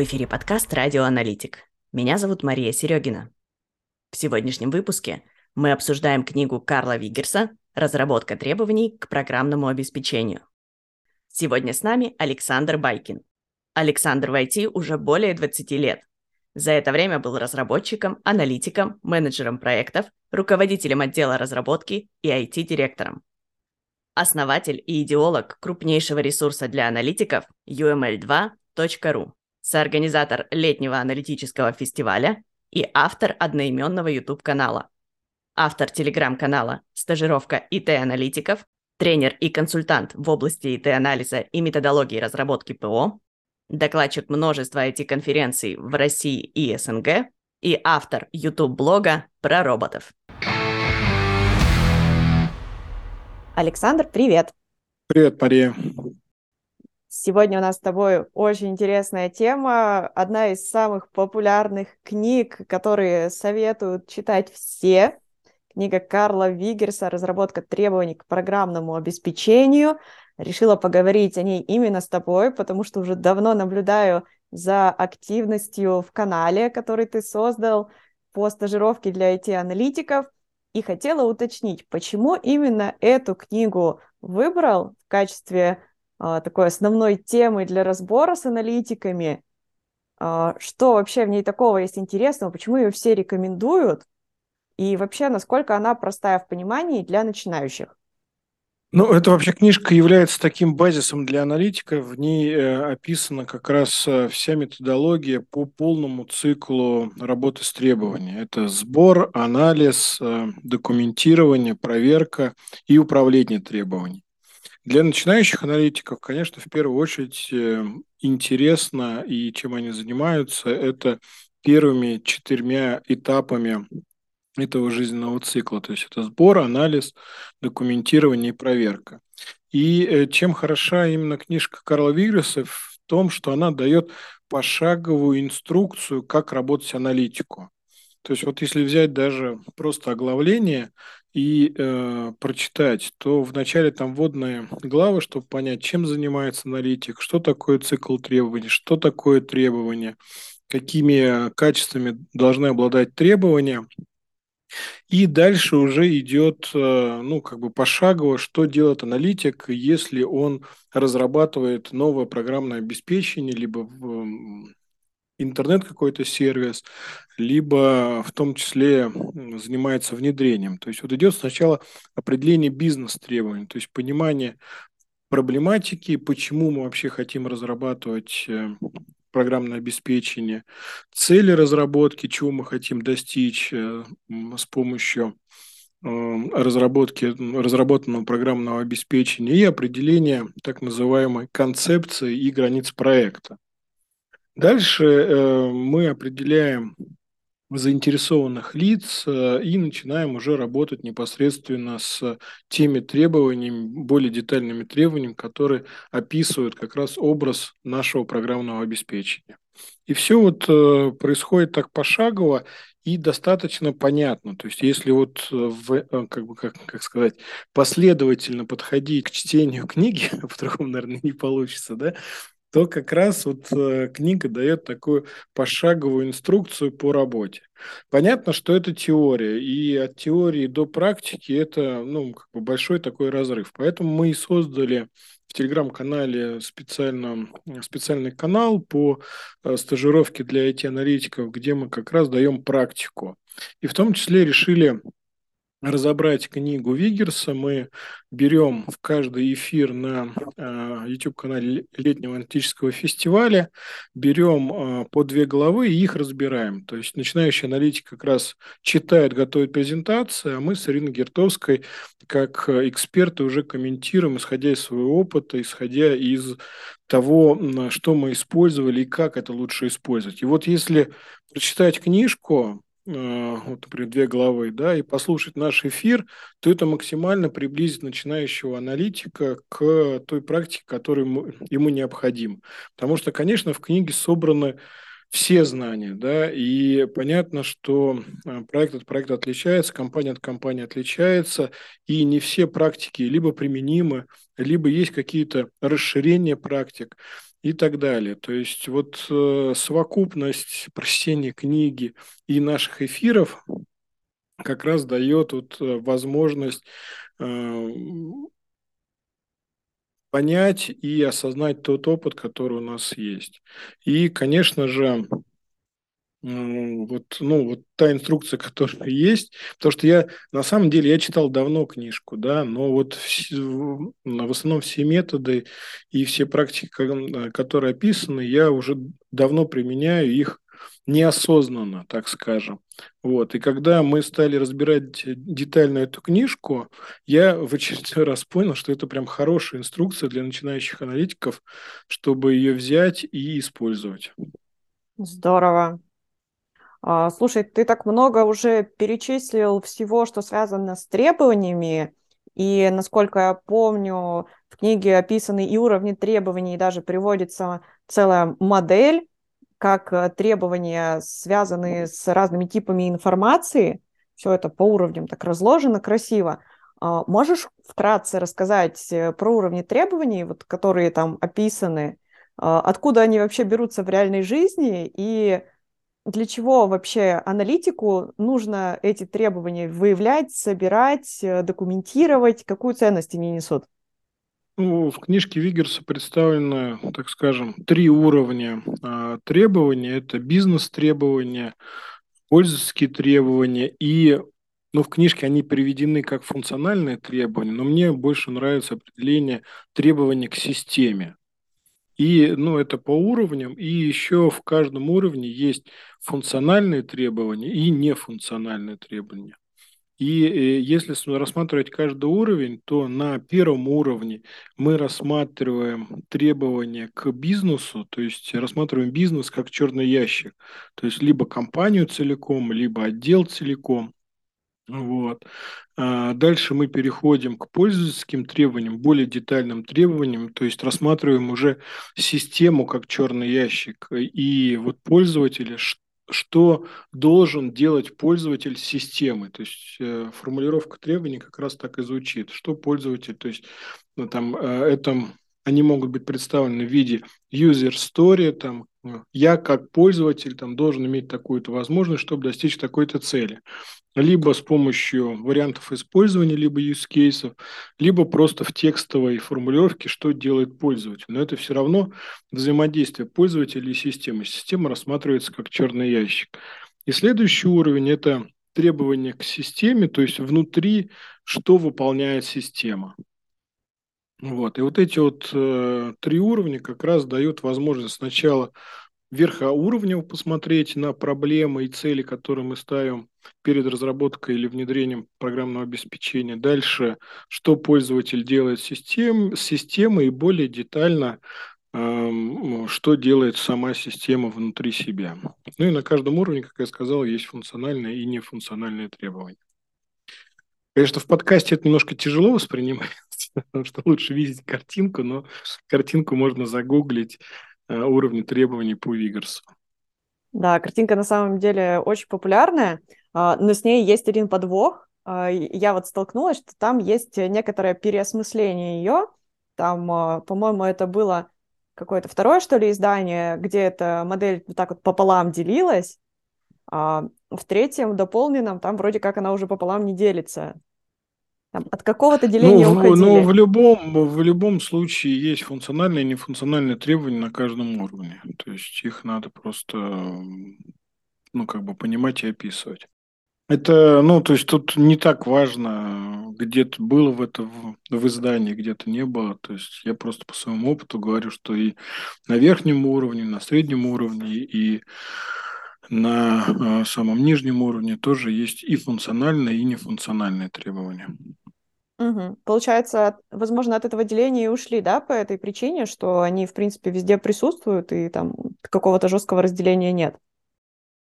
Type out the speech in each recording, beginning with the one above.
В эфире подкаст «Радиоаналитик». Меня зовут Мария Серегина. В сегодняшнем выпуске мы обсуждаем книгу Карла Вигерса «Разработка требований к программному обеспечению». Сегодня с нами Александр Байкин. Александр в IT уже более 20 лет. За это время был разработчиком, аналитиком, менеджером проектов, руководителем отдела разработки и IT-директором. Основатель и идеолог крупнейшего ресурса для аналитиков uml2.ru соорганизатор летнего аналитического фестиваля и автор одноименного YouTube-канала. Автор телеграм-канала «Стажировка ИТ-аналитиков», тренер и консультант в области ИТ-анализа и методологии разработки ПО, докладчик множества IT-конференций в России и СНГ и автор YouTube-блога про роботов. Александр, привет! Привет, Мария! Сегодня у нас с тобой очень интересная тема, одна из самых популярных книг, которые советуют читать все. Книга Карла Вигерса «Разработка требований к программному обеспечению». Решила поговорить о ней именно с тобой, потому что уже давно наблюдаю за активностью в канале, который ты создал по стажировке для IT-аналитиков. И хотела уточнить, почему именно эту книгу выбрал в качестве такой основной темой для разбора с аналитиками. А, что вообще в ней такого есть интересного, почему ее все рекомендуют, и вообще, насколько она простая в понимании для начинающих? Ну, эта вообще книжка является таким базисом для аналитика. В ней э, описана как раз э, вся методология по полному циклу работы с требованиями. Это сбор, анализ, э, документирование, проверка и управление требованиями. Для начинающих аналитиков, конечно, в первую очередь э, интересно и чем они занимаются, это первыми четырьмя этапами этого жизненного цикла. То есть это сбор, анализ, документирование и проверка. И э, чем хороша именно книжка Карла Вигреса в том, что она дает пошаговую инструкцию, как работать аналитику. То есть вот если взять даже просто оглавление, и э, прочитать, то вначале там вводные главы, чтобы понять, чем занимается аналитик, что такое цикл требований, что такое требования, какими качествами должны обладать требования. И дальше уже идет, э, ну, как бы пошагово, что делает аналитик, если он разрабатывает новое программное обеспечение, либо интернет какой-то сервис, либо в том числе занимается внедрением. То есть вот идет сначала определение бизнес-требований, то есть понимание проблематики, почему мы вообще хотим разрабатывать э, программное обеспечение, цели разработки, чего мы хотим достичь э, с помощью э, разработки разработанного программного обеспечения и определение так называемой концепции и границ проекта. Дальше э, мы определяем заинтересованных лиц э, и начинаем уже работать непосредственно с теми требованиями, более детальными требованиями, которые описывают как раз образ нашего программного обеспечения. И все вот э, происходит так пошагово и достаточно понятно. То есть если вот в, как бы, как, как сказать, последовательно подходить к чтению книги, по-другому, наверное, не получится, да, то как раз вот э, книга дает такую пошаговую инструкцию по работе. Понятно, что это теория, и от теории до практики это ну, как бы большой такой разрыв. Поэтому мы и создали в телеграм-канале специально, специальный канал по э, стажировке для IT-аналитиков, где мы как раз даем практику. И в том числе решили разобрать книгу Вигерса, мы берем в каждый эфир на э, YouTube-канале летнего аналитического фестиваля, берем э, по две главы и их разбираем. То есть начинающий аналитик как раз читает, готовит презентации, а мы с Ириной Гертовской как эксперты уже комментируем, исходя из своего опыта, исходя из того, что мы использовали и как это лучше использовать. И вот если прочитать книжку, вот, например, две главы, да, и послушать наш эфир, то это максимально приблизит начинающего аналитика к той практике, которая ему, ему необходима. Потому что, конечно, в книге собраны все знания, да, и понятно, что э, проект от проекта отличается, компания от компании отличается, и не все практики либо применимы, либо есть какие-то расширения практик. И так далее. То есть вот э, совокупность прочтения книги и наших эфиров как раз дает вот э, возможность э, понять и осознать тот опыт, который у нас есть. И, конечно же, вот, ну, вот та инструкция, которая есть, потому что я, на самом деле, я читал давно книжку, да, но вот в, в основном все методы и все практики, которые описаны, я уже давно применяю их неосознанно, так скажем. Вот. И когда мы стали разбирать детально эту книжку, я в очередной раз понял, что это прям хорошая инструкция для начинающих аналитиков, чтобы ее взять и использовать. Здорово. А, слушай, ты так много уже перечислил всего, что связано с требованиями, и, насколько я помню, в книге описаны и уровни требований, и даже приводится целая модель, как э, требования, связанные с разными типами информации. Все это по уровням так разложено красиво. А, можешь вкратце рассказать э, про уровни требований, вот, которые там описаны, а, откуда они вообще берутся в реальной жизни и для чего вообще аналитику нужно эти требования выявлять, собирать, э, документировать, какую ценность они несут? Ну, в книжке Вигерса представлены, так скажем, три уровня а, требований. Это бизнес-требования, пользовательские требования и ну, в книжке они приведены как функциональные требования, но мне больше нравится определение требований к системе. И, ну, это по уровням, и еще в каждом уровне есть функциональные требования и нефункциональные требования. И э, если рассматривать каждый уровень, то на первом уровне мы рассматриваем требования к бизнесу, то есть рассматриваем бизнес как черный ящик, то есть либо компанию целиком, либо отдел целиком. Вот. А дальше мы переходим к пользовательским требованиям, более детальным требованиям, то есть рассматриваем уже систему как черный ящик. И вот пользователи, что должен делать пользователь системы. То есть э, формулировка требований как раз так и звучит. Что пользователь, то есть ну, там, э, это, они могут быть представлены в виде user story, там, я как пользователь там, должен иметь такую-то возможность, чтобы достичь такой-то цели либо с помощью вариантов использования, либо use кейсов, либо просто в текстовой формулировке, что делает пользователь. Но это все равно взаимодействие пользователя и системы. Система рассматривается как черный ящик. И следующий уровень – это требования к системе, то есть внутри, что выполняет система. Вот. И вот эти вот э, три уровня как раз дают возможность сначала верхоуровнево посмотреть на проблемы и цели, которые мы ставим перед разработкой или внедрением программного обеспечения. Дальше, что пользователь делает систем, с системой и более детально, э, что делает сама система внутри себя. Ну и на каждом уровне, как я сказал, есть функциональные и нефункциональные требования. Конечно, в подкасте это немножко тяжело воспринимается, потому что лучше видеть картинку, но картинку можно загуглить Э, уровня требований по Вигерсу. Да, картинка на самом деле очень популярная, а, но с ней есть один подвох. А, я вот столкнулась, что там есть некоторое переосмысление ее. Там, а, по-моему, это было какое-то второе, что ли, издание, где эта модель вот так вот пополам делилась. А в третьем, дополненном, там вроде как она уже пополам не делится. Там, от какого-то деления ну, уходили. Ну, в любом, в любом случае есть функциональные и нефункциональные требования на каждом уровне. То есть их надо просто, ну, как бы понимать и описывать. Это, ну, то есть тут не так важно, где-то было в это в, в издании, где-то не было. То есть я просто по своему опыту говорю, что и на верхнем уровне, на среднем уровне, и на э, самом нижнем уровне тоже есть и функциональные, и нефункциональные требования. Угу. Получается, возможно, от этого деления и ушли, да, по этой причине, что они, в принципе, везде присутствуют, и там какого-то жесткого разделения нет.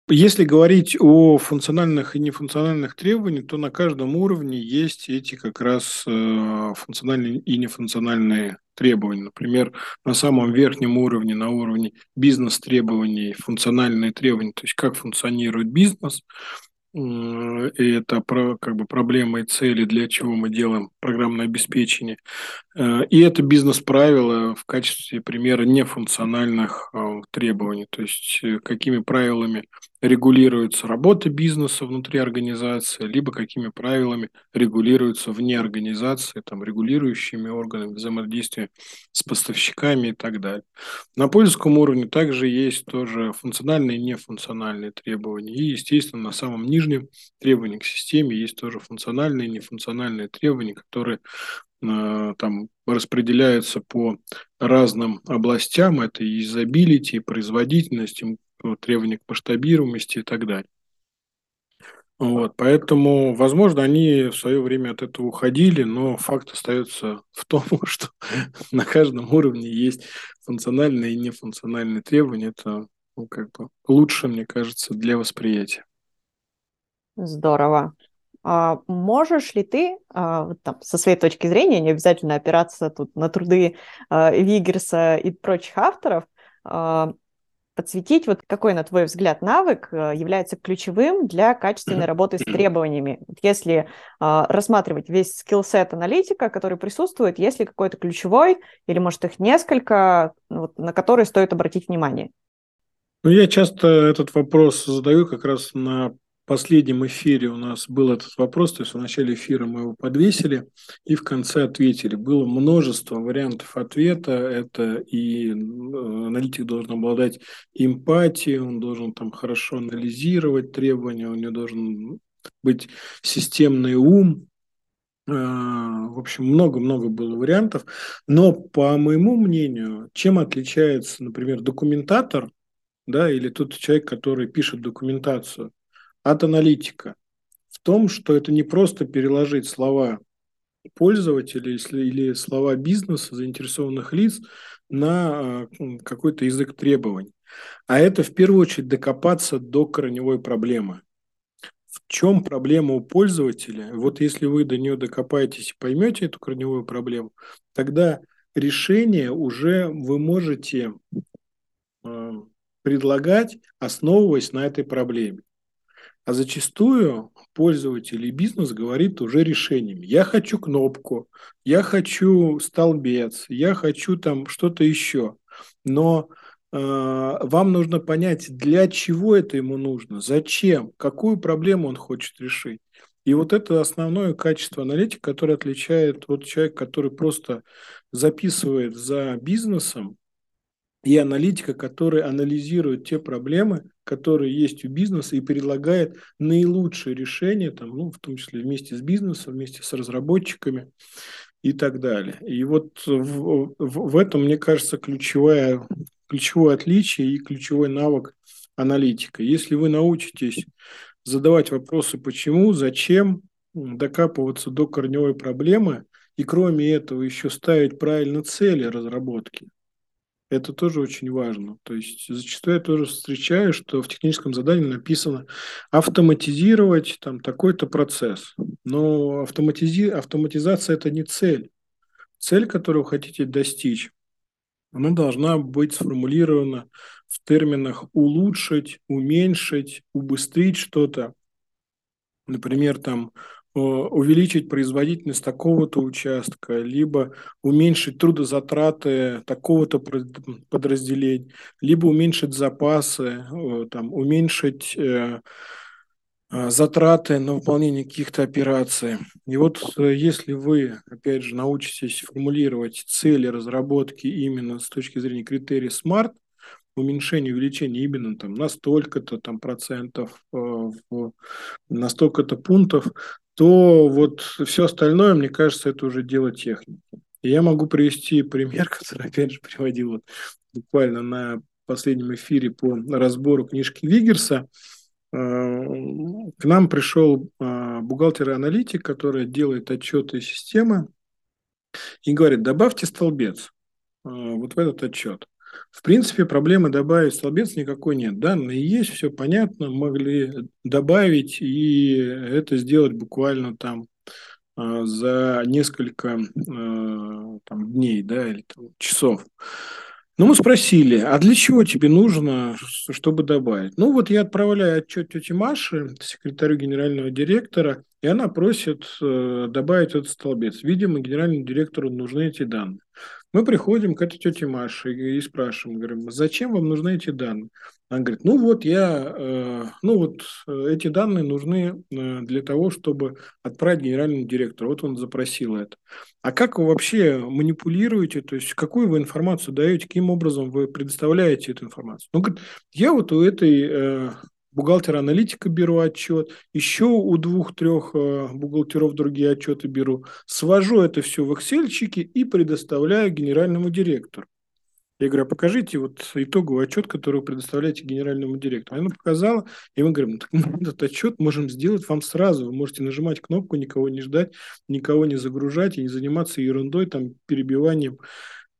Если говорить о функциональных и нефункциональных требованиях, то на каждом уровне есть эти как раз э, функциональные и нефункциональные требования. Например, на самом верхнем уровне, на уровне бизнес-требований, функциональные требования, то есть как функционирует бизнес, и это как бы проблема и цели, для чего мы делаем программное обеспечение. Э, и это бизнес-правила в качестве примера нефункциональных э, требований, то есть э, какими правилами регулируется работа бизнеса внутри организации, либо какими правилами регулируется вне организации, там, регулирующими органами взаимодействия с поставщиками и так далее. На польском уровне также есть тоже функциональные и нефункциональные требования. И, естественно, на самом нижнем требовании к системе есть тоже функциональные и нефункциональные требования, которые Э, там распределяются по разным областям. Это и изобилити, и производительность, требования к масштабируемости и так далее. Вот, поэтому, возможно, они в свое время от этого уходили, но факт остается в том, что на каждом уровне есть функциональные и нефункциональные требования. Это ну, как бы лучше, мне кажется, для восприятия. Здорово. А можешь ли ты, а, там, со своей точки зрения, не обязательно опираться тут на труды а, Вигерса и прочих авторов, подсветить, вот какой, на твой взгляд, навык является ключевым для качественной работы с требованиями? Если рассматривать весь скиллсет аналитика, который присутствует, есть ли какой-то ключевой, или, может, их несколько, вот, на которые стоит обратить внимание? Ну, я часто этот вопрос задаю как раз на последнем эфире у нас был этот вопрос, то есть в начале эфира мы его подвесили и в конце ответили. Было множество вариантов ответа. Это и аналитик должен обладать эмпатией, он должен там хорошо анализировать требования, у него должен быть системный ум, а, в общем, много-много было вариантов. Но, по моему мнению, чем отличается, например, документатор, да, или тот человек, который пишет документацию, от аналитика в том, что это не просто переложить слова пользователя или слова бизнеса, заинтересованных лиц на а, какой-то язык требований. А это в первую очередь докопаться до корневой проблемы. В чем проблема у пользователя? Вот если вы до нее докопаетесь и поймете эту корневую проблему, тогда решение уже вы можете э, предлагать, основываясь на этой проблеме. А зачастую пользователь и бизнес говорит уже решениями. Я хочу кнопку, я хочу столбец, я хочу там что-то еще. Но э, вам нужно понять, для чего это ему нужно, зачем, какую проблему он хочет решить. И вот это основное качество аналитика, которое отличает вот человека, который просто записывает за бизнесом, и аналитика, который анализирует те проблемы, которые есть у бизнеса и предлагает наилучшие решения, там, ну, в том числе вместе с бизнесом, вместе с разработчиками и так далее. И вот в, в, в этом, мне кажется, ключевое, ключевое отличие и ключевой навык аналитика. Если вы научитесь задавать вопросы почему, зачем, докапываться до корневой проблемы, и кроме этого еще ставить правильно цели разработки, это тоже очень важно. То есть зачастую я тоже встречаю, что в техническом задании написано автоматизировать там такой-то процесс. Но автоматизи... автоматизация – это не цель. Цель, которую вы хотите достичь, она должна быть сформулирована в терминах улучшить, уменьшить, убыстрить что-то. Например, там увеличить производительность такого-то участка, либо уменьшить трудозатраты такого-то подразделения, либо уменьшить запасы, э, там, уменьшить э, затраты на выполнение каких-то операций. И вот если вы, опять же, научитесь формулировать цели разработки именно с точки зрения критерия SMART, уменьшение, увеличение именно там на столько-то там процентов, в, на столько-то пунктов, то вот все остальное, мне кажется, это уже дело техники. И я могу привести пример, который, опять же, приводил вот буквально на последнем эфире по разбору книжки Вигерса. А, к нам пришел а, бухгалтер-аналитик, который делает отчеты системы, и говорит, добавьте столбец а, вот в этот отчет. В принципе, проблемы добавить столбец никакой нет. Данные есть, все понятно, могли добавить и это сделать буквально там а, за несколько а, там, дней да, или там, часов. Ну, мы спросили, а для чего тебе нужно, чтобы добавить? Ну, вот я отправляю отчет тете Маше, секретарю генерального директора, и она просит э, добавить этот столбец. Видимо, генеральному директору нужны эти данные. Мы приходим к этой тете Маше и, спрашиваем, говорим, зачем вам нужны эти данные? Она говорит, ну вот я, э, ну вот э, эти данные нужны э, для того, чтобы отправить генеральному директору. Вот он запросил это. А как вы вообще манипулируете, то есть какую вы информацию даете, каким образом вы предоставляете эту информацию? Ну, говорит, я вот у этой бухгалтера-аналитика беру отчет, еще у двух-трех э, бухгалтеров другие отчеты беру, свожу это все в excel и предоставляю генеральному директору. Я говорю, а покажите вот итоговый отчет, который вы предоставляете генеральному директору. Она показала, и мы говорим, ну, так мы этот отчет можем сделать вам сразу. Вы можете нажимать кнопку, никого не ждать, никого не загружать и не заниматься ерундой, там, перебиванием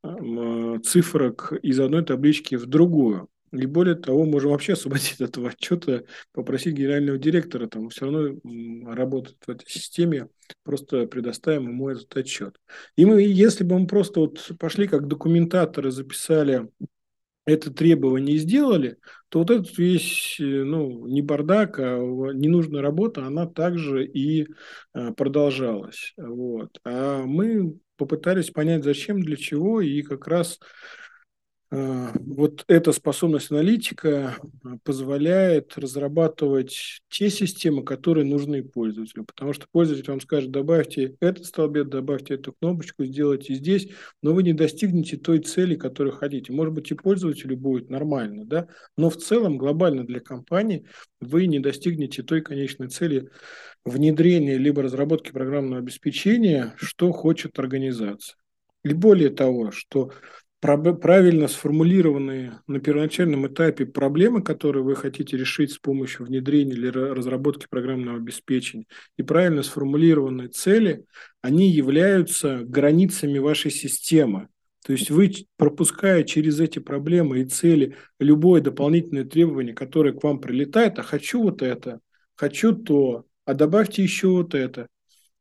э, цифрок из одной таблички в другую. И более того, можем вообще освободить от этого отчета, попросить генерального директора, там все равно работает в этой системе, просто предоставим ему этот отчет. И мы, если бы мы просто вот пошли как документаторы, записали это требование сделали, то вот этот весь, ну, не бардак, а ненужная работа, она также и э, продолжалась. Вот. А мы попытались понять, зачем, для чего, и как раз Э, вот эта способность аналитика позволяет разрабатывать те системы, которые нужны пользователю. Потому что пользователь вам скажет, добавьте этот столбец, добавьте эту кнопочку, сделайте здесь, но вы не достигнете той цели, которую хотите. Может быть, и пользователю будет нормально, да? но в целом глобально для компании вы не достигнете той конечной цели внедрения либо разработки программного обеспечения, что хочет организация. И более того, что правильно сформулированные на первоначальном этапе проблемы, которые вы хотите решить с помощью внедрения или разработки программного обеспечения, и правильно сформулированные цели, они являются границами вашей системы. То есть вы, пропуская через эти проблемы и цели любое дополнительное требование, которое к вам прилетает, а хочу вот это, хочу то, а добавьте еще вот это,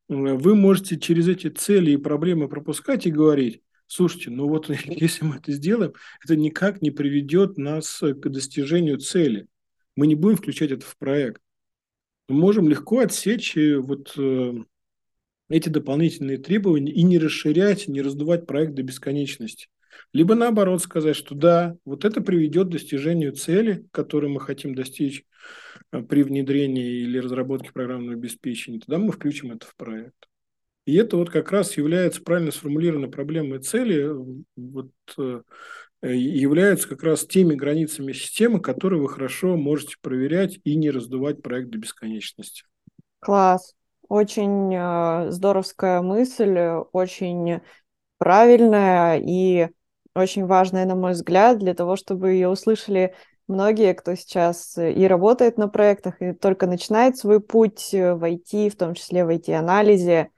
вы можете через эти цели и проблемы пропускать и говорить, Слушайте, ну вот если мы это сделаем, это никак не приведет нас к достижению цели. Мы не будем включать это в проект. Мы можем легко отсечь э, вот э, эти дополнительные требования и не расширять, не раздувать проект до бесконечности. Либо наоборот сказать, что да, вот это приведет к достижению цели, которую мы хотим достичь э, при внедрении или разработке программного обеспечения. Тогда мы включим это в проект. И это вот как раз является правильно сформулированной проблемой цели, вот, э, являются как раз теми границами системы, которые вы хорошо можете проверять и не раздувать проект до бесконечности. Класс. Очень э, здоровская мысль, очень правильная и очень важная, на мой взгляд, для того, чтобы ее услышали многие, кто сейчас и работает на проектах, и только начинает свой путь в IT, в том числе в IT-анализе,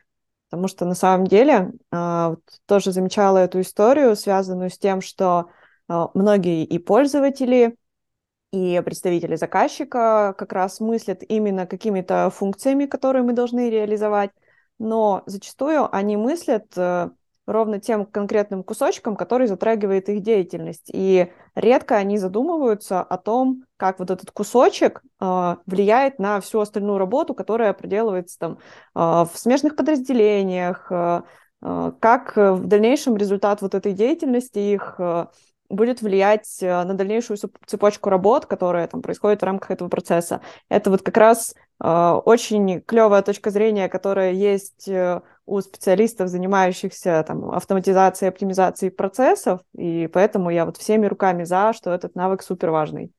Потому что на самом деле э, тоже замечала эту историю, связанную с тем, что э, многие и пользователи, и представители заказчика как раз мыслят именно какими-то функциями, которые мы должны реализовать, но зачастую они мыслят э, ровно тем конкретным кусочком, который затрагивает их деятельность. И редко они задумываются о том, как вот этот кусочек э, влияет на всю остальную работу, которая проделывается там э, в смежных подразделениях, э, э, как в дальнейшем результат вот этой деятельности их э, будет влиять на дальнейшую цепочку работ, которая там происходит в рамках этого процесса. Это вот как раз э, очень клевая точка зрения, которая есть у специалистов, занимающихся там, автоматизацией, оптимизацией процессов, и поэтому я вот всеми руками за, что этот навык супер важный.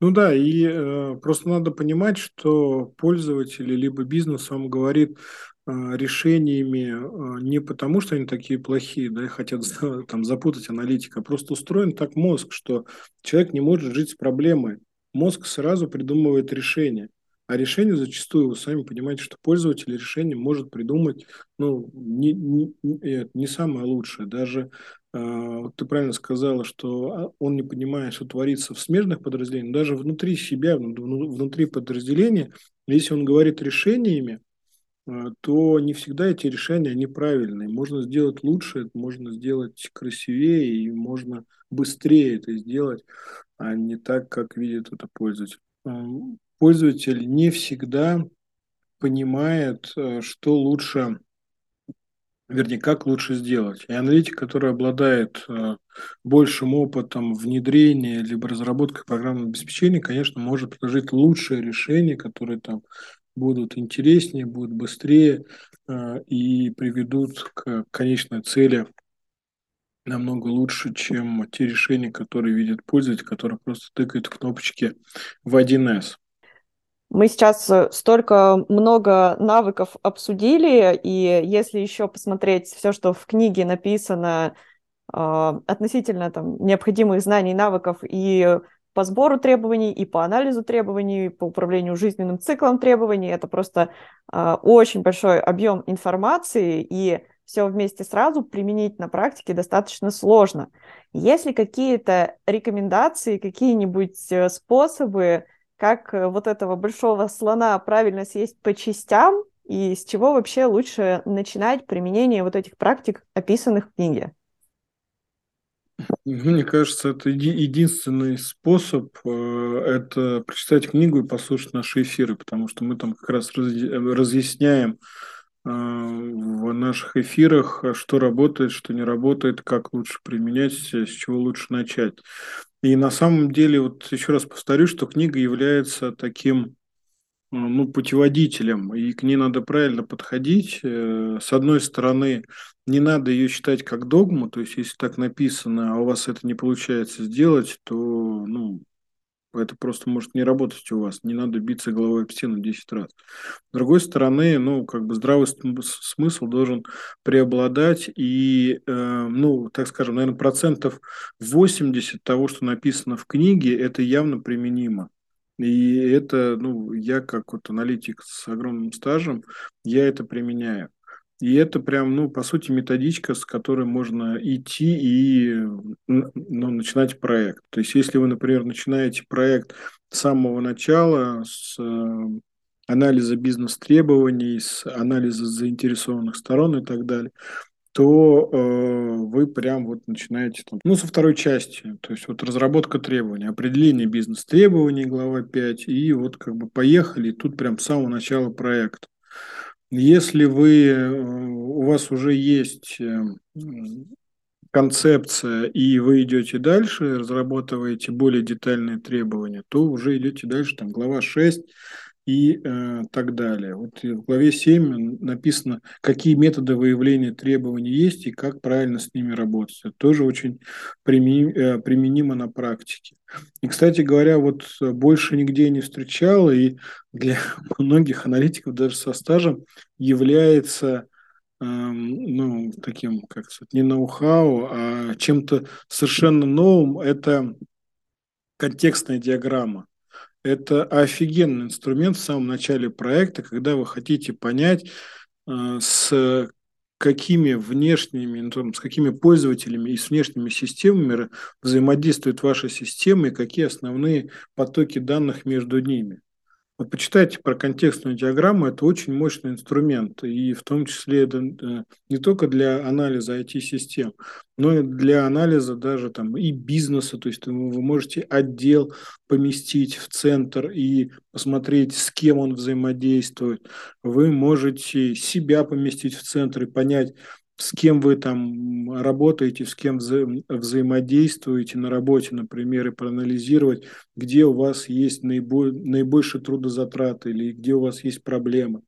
Ну да, и э, просто надо понимать, что пользователь либо бизнес вам говорит э, решениями э, не потому, что они такие плохие, да, и хотят там запутать аналитика, а просто устроен так мозг, что человек не может жить с проблемой. Мозг сразу придумывает решение. А решение зачастую, вы сами понимаете, что пользователь решение может придумать ну, не, не, не самое лучшее. Даже э, ты правильно сказала, что а, он не понимает, что творится в смежных подразделениях, даже внутри себя, внутри подразделения, если он говорит решениями, э, то не всегда эти решения неправильные. Можно сделать лучше, можно сделать красивее, и можно быстрее это сделать, а не так, как видит это пользователь. Пользователь не всегда понимает, э, что лучше вернее, как лучше сделать. И аналитик, который обладает э, большим опытом внедрения либо разработки программного обеспечения, конечно, может предложить лучшее решение, которое там будут интереснее, будут быстрее э, и приведут к конечной цели намного лучше, чем те решения, которые видит пользователь, который просто тыкает кнопочки в 1С. Мы сейчас э, столько много навыков обсудили, и если еще посмотреть все, что в книге написано э, относительно там, необходимых знаний, навыков и по сбору требований, и по анализу требований, и по управлению жизненным циклом требований, это просто э, очень большой объем информации, и все вместе сразу применить на практике достаточно сложно. Есть ли какие-то рекомендации, какие-нибудь э, способы, как э, вот этого большого слона правильно съесть по частям, и с чего вообще лучше начинать применение вот этих практик, описанных в книге? Мне кажется, это единственный способ э, это прочитать книгу и послушать наши эфиры, потому что мы там как раз разъясняем э, в наших эфирах, что работает, что не работает, как лучше применять, с чего лучше начать. И на самом деле, вот еще раз повторю, что книга является таким э, ну, путеводителем, и к ней надо правильно подходить. Э, с одной стороны, не надо ее считать как догму, то есть если так написано, а у вас это не получается сделать, то ну, это просто может не работать у вас. Не надо биться головой об стену 10 раз. С другой стороны, ну, как бы здравый смысл должен преобладать. И, э, ну, так скажем, наверное, процентов 80 того, что написано в книге, это явно применимо. И это, ну, я как вот аналитик с огромным стажем, я это применяю. И это прям, ну, по сути, методичка, с которой можно идти и ну, начинать проект. То есть, если вы, например, начинаете проект с самого начала, с э, анализа бизнес-требований, с анализа заинтересованных сторон и так далее, то э, вы прям вот начинаете там, ну, со второй части, то есть вот разработка требований, определение бизнес-требований, глава 5, и вот как бы поехали, и тут прям с самого начала проекта. Если вы, э, у вас уже есть э, концепция, и вы идете дальше, разрабатываете более детальные требования, то уже идете дальше, там глава 6, и э, так далее. Вот в главе 7 написано, какие методы выявления требований есть и как правильно с ними работать. Это тоже очень применимо, э, применимо на практике. И, кстати говоря, вот больше нигде не встречал, и для многих аналитиков даже со стажем является эм, ну, таким, как сказать, не ноу-хау, а чем-то совершенно новым, это контекстная диаграмма. Это офигенный инструмент в самом начале проекта, когда вы хотите понять, э, с какими внешними, ну, с какими пользователями и с внешними системами взаимодействует ваша система и какие основные потоки данных между ними. Вот почитайте про контекстную диаграмму, это очень мощный инструмент, и в том числе это э, не только для анализа IT-систем, но и для анализа даже там и бизнеса, то есть вы можете отдел поместить в центр и посмотреть, с кем он взаимодействует. Вы можете себя поместить в центр и понять, с кем вы там работаете, с кем вза взаимодействуете на работе, например, и проанализировать, где у вас есть наиболь, наибольшие трудозатраты или где у вас есть проблемы.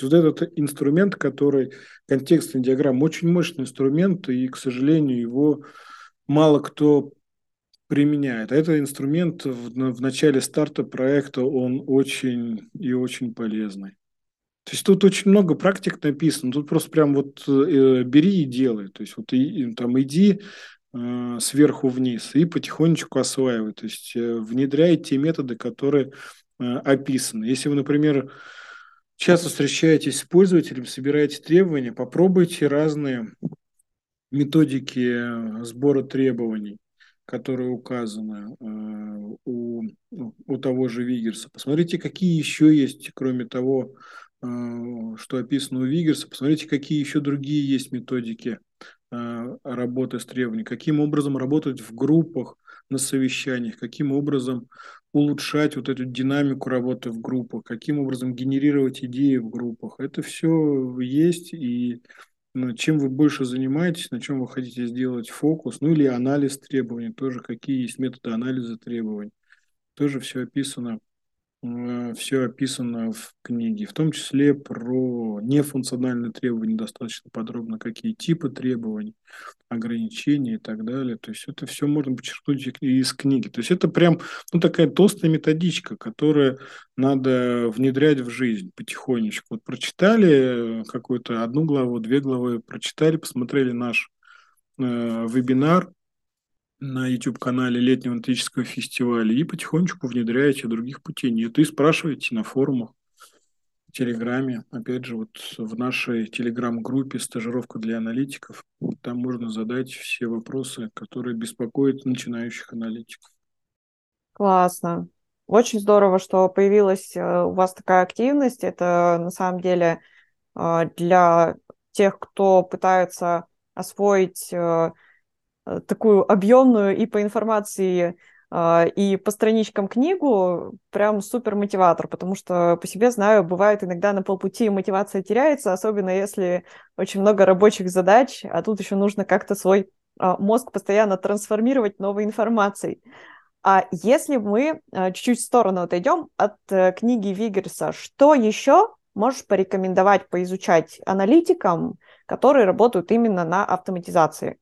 Вот этот инструмент, который контекстная диаграмма, очень мощный инструмент, и, к сожалению, его мало кто применяет. А этот инструмент в, в начале старта проекта, он очень и очень полезный. То есть тут очень много практик написано, тут просто прям вот э, бери и делай. То есть вот и, там иди э, сверху вниз и потихонечку осваивай. То есть э, внедряй те методы, которые э, описаны. Если вы, например, часто встречаетесь с пользователем, собираете требования, попробуйте разные методики сбора требований которые указаны э, у, у того же Вигерса. Посмотрите, какие еще есть, кроме того, Э, что описано у Вигерса. Посмотрите, какие еще другие есть методики э, работы с требованиями, каким образом работать в группах на совещаниях, каким образом улучшать вот эту динамику работы в группах, каким образом генерировать идеи в группах. Это все есть, и ну, чем вы больше занимаетесь, на чем вы хотите сделать фокус, ну или анализ требований, тоже какие есть методы анализа требований, тоже все описано Э, все описано в книге, в том числе про нефункциональные требования достаточно подробно, какие типы требований, ограничения и так далее. То есть это все можно подчеркнуть из книги. То есть это прям ну, такая толстая методичка, которую надо внедрять в жизнь потихонечку. Вот прочитали какую-то одну главу, две главы, прочитали, посмотрели наш э, вебинар, на YouTube-канале летнего аналитического фестиваля и потихонечку внедряете, других путей нет. И спрашиваете на форумах, в Телеграме, опять же, вот в нашей Телеграм-группе «Стажировка для аналитиков». Там можно задать все вопросы, которые беспокоят начинающих аналитиков. Классно. Очень здорово, что появилась э, у вас такая активность. Это на самом деле э, для тех, кто пытается освоить Э, такую объемную и по информации, а, и по страничкам книгу прям супер мотиватор, потому что по себе знаю, бывает иногда на полпути мотивация теряется, особенно если очень много рабочих задач, а тут еще нужно как-то свой а, мозг постоянно трансформировать новой информацией. А если мы а, чуть-чуть в сторону отойдем от э, книги Вигерса, что еще можешь порекомендовать поизучать аналитикам, которые работают именно на автоматизации?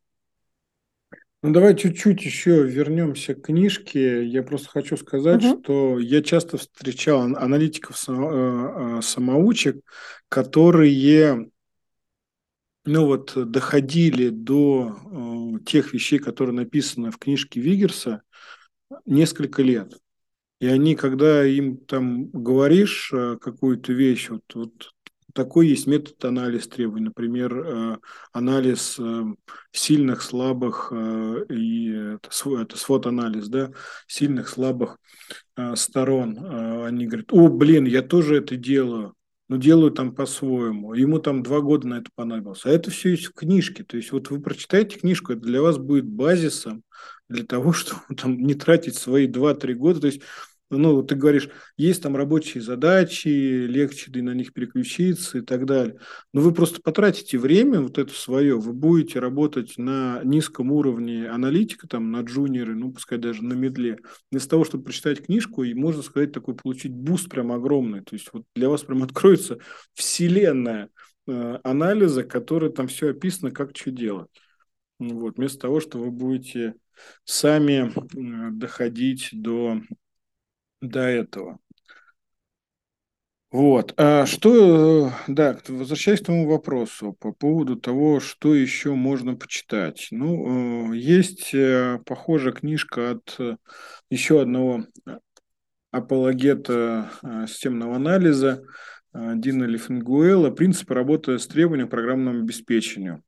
Ну, давай чуть-чуть еще вернемся к книжке. Я просто хочу сказать, угу. что я часто встречал аналитиков-самоучек, э, э, которые ну вот, доходили до э, тех вещей, которые написаны в книжке Вигерса, несколько лет. И они, когда им там говоришь какую-то вещь, вот, вот такой есть метод анализ требований, например, э, анализ э, сильных, слабых, э, и это, свод-анализ, да, сильных, слабых сторон. Они говорят, о, блин, я тоже это делаю, но делаю там по-своему. Ему там два года на это понадобилось. А это все есть в книжке. То есть вот вы прочитаете книжку, это для вас будет базисом для того, чтобы там не тратить свои 2-3 года. То есть ну, ты говоришь, есть там рабочие задачи, легче на них переключиться и так далее. Но вы просто потратите время вот это свое, вы будете работать на низком уровне аналитика, там, на джуниоре, ну, пускай даже на мидле. Вместо того, чтобы прочитать книжку, и можно сказать, такой получить буст прям огромный. То есть вот для вас прям откроется вселенная э, анализа, который там все описано, как что делать. Вот, вместо того, что вы будете сами э, доходить до до этого. Вот. А что, да, возвращаясь к тому вопросу по поводу того, что еще можно почитать. Ну, э, есть э, похожая книжка от э, еще одного апологета системного анализа Дина Лифенгуэла «Принципы работы с требованием к программному обеспечению»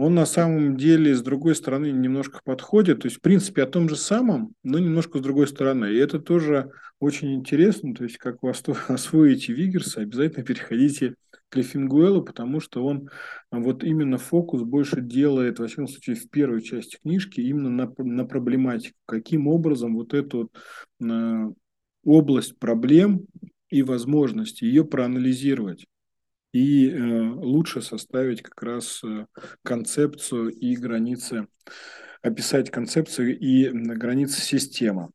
он на самом деле с другой стороны немножко подходит, то есть в принципе о том же самом, но немножко с другой стороны. И это тоже очень интересно, то есть как вы освоите Вигерса, обязательно переходите к Лефингуэлу, потому что он вот именно фокус больше делает, во всяком случае, в первой части книжки именно на, на проблематику. Каким образом вот эту э, область проблем и возможности ее проанализировать и э, лучше составить как раз э, концепцию и границы, описать концепцию и границы системы.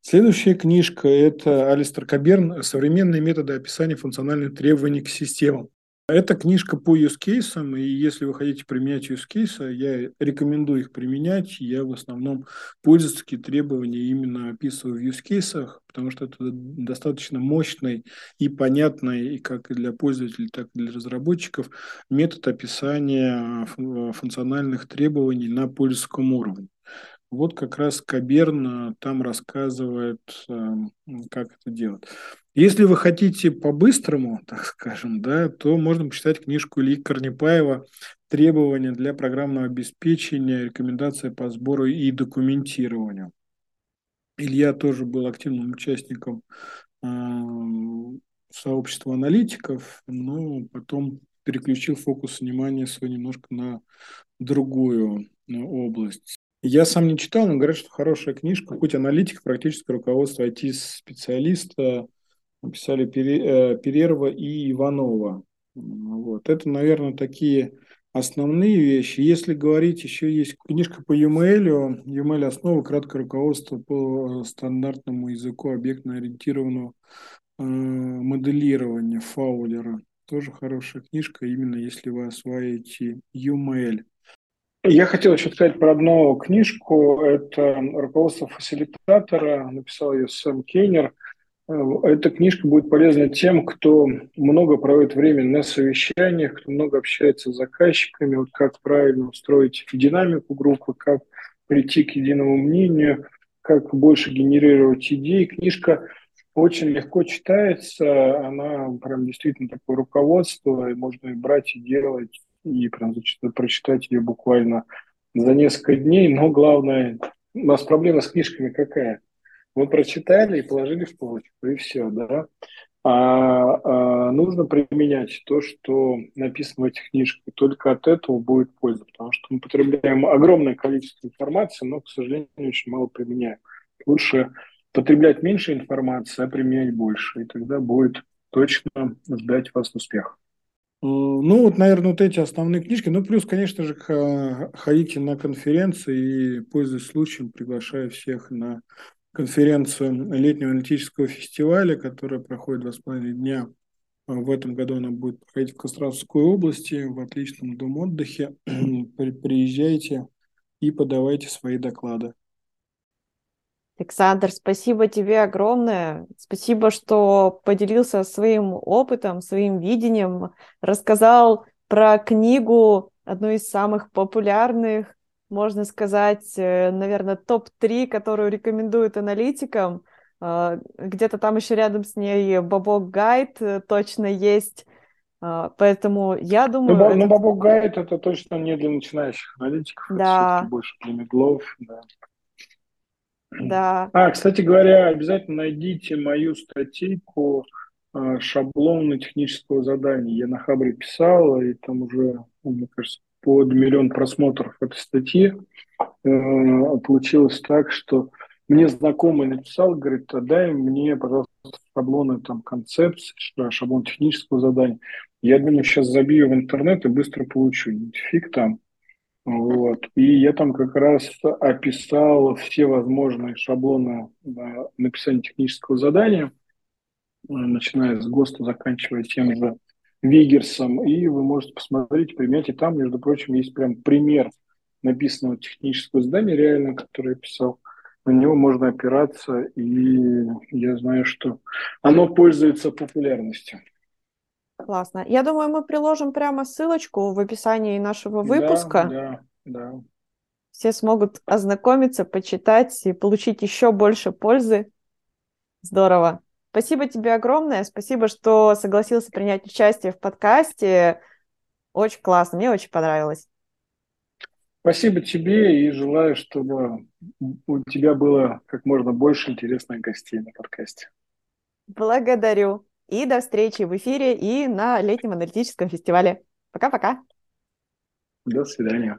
Следующая книжка – это Алистер Каберн «Современные методы описания функциональных требований к системам». Это книжка по use cases, и если вы хотите применять use cases, я рекомендую их применять. Я в основном пользовательские требования именно описываю в use cases, потому что это достаточно мощный и понятный, и как для пользователей, так и для разработчиков, метод описания функциональных требований на пользовательском уровне. Вот как раз Каберн там рассказывает, эм, как это делать. Если вы хотите по-быстрому, так скажем, да, то можно почитать книжку Ильи Корнепаева «Требования для программного обеспечения, рекомендации по сбору и документированию». Илья тоже был активным участником э, сообщества аналитиков, но потом переключил фокус внимания свой немножко на другую э, область. Я сам не читал, но говорят, что хорошая книжка «Путь аналитика. Практическое руководство IT-специалиста» написали э, Перерва и Иванова. Вот. Это, наверное, такие основные вещи. Если говорить, еще есть книжка по UML, UML основа, краткое руководство по стандартному языку объектно-ориентированного э, моделирования Фаулера. Тоже хорошая книжка, именно если вы осваиваете UML. Я хотел еще сказать про одну книжку. Это руководство фасилитатора. Написал ее Сэм Кейнер. Эта книжка будет полезна тем, кто много проводит время на совещаниях, кто много общается с заказчиками, вот как правильно устроить динамику группы, как прийти к единому мнению, как больше генерировать идеи. Книжка очень легко читается, она прям действительно такое руководство, и можно и брать, и делать, и прям прочитать ее буквально за несколько дней. Но главное, у нас проблема с книжками какая – мы прочитали и положили в полочку, и все, да. А, а нужно применять то, что написано в этих книжках. Только от этого будет польза, потому что мы потребляем огромное количество информации, но, к сожалению, очень мало применяем. Лучше потреблять меньше информации, а применять больше, и тогда будет точно ждать вас успех. Э, ну, вот, наверное, вот эти основные книжки. Ну, плюс, конечно же, ходите на конференции и, пользуясь случаем, приглашаю всех на конференцию летнего аналитического фестиваля, которая проходит два с половиной дня. А в этом году она будет проходить в Костромской области, в отличном дом отдыхе. Приезжайте и подавайте свои доклады. Александр, спасибо тебе огромное. Спасибо, что поделился своим опытом, своим видением, рассказал про книгу, одну из самых популярных можно сказать, э, наверное, топ-3, которую рекомендуют аналитикам. А, где-то там еще рядом с ней Бабок Гайд э, точно есть. Поэтому я ну, думаю... Ну, этот... ну Бабок Гайд это точно не для начинающих аналитиков, да. это больше для медлов. Да. Да. А, кстати говоря, обязательно найдите мою статейку а, шаблоны технического задания. Я на Хабре писал, и там уже, мне кажется, под миллион просмотров этой статьи. Э, получилось так, что мне знакомый написал, говорит, дай мне, пожалуйста, шаблоны там концепции, шаблон технического задания. Я думаю, сейчас забью в интернет и быстро получу. Фиг там. Вот. И я там как раз описал все возможные шаблоны написания технического задания, начиная с ГОСТа, заканчивая тем же Вигерсом, и вы можете посмотреть, применять. И там, между прочим, есть прям пример написанного технического здания реально, который я писал. На него можно опираться, и я знаю, что оно пользуется популярностью. Классно. Я думаю, мы приложим прямо ссылочку в описании нашего выпуска. Да, да, да. Все смогут ознакомиться, почитать и получить еще больше пользы. Здорово. Спасибо тебе огромное. Спасибо, что согласился принять участие в подкасте. Очень классно, мне очень понравилось. Спасибо тебе и желаю, чтобы у тебя было как можно больше интересных гостей на подкасте. Благодарю. И до встречи в эфире и на летнем аналитическом фестивале. Пока-пока. До свидания.